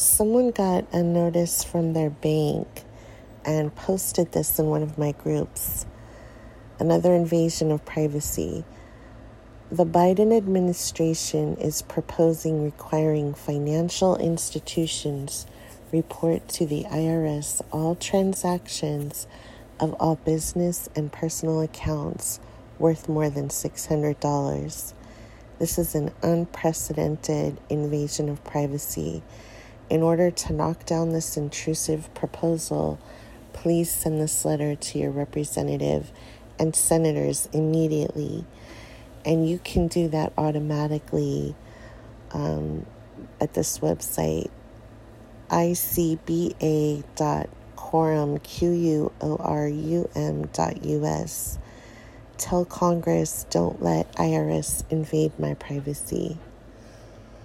someone got a notice from their bank and posted this in one of my groups. Another invasion of privacy. The Biden administration is proposing requiring financial institutions report to the IRS all transactions of all business and personal accounts worth more than $600. This is an unprecedented invasion of privacy. In order to knock down this intrusive proposal, please send this letter to your representative and senators immediately. And you can do that automatically um, at this website, icba.quorum. Tell Congress, don't let IRS invade my privacy.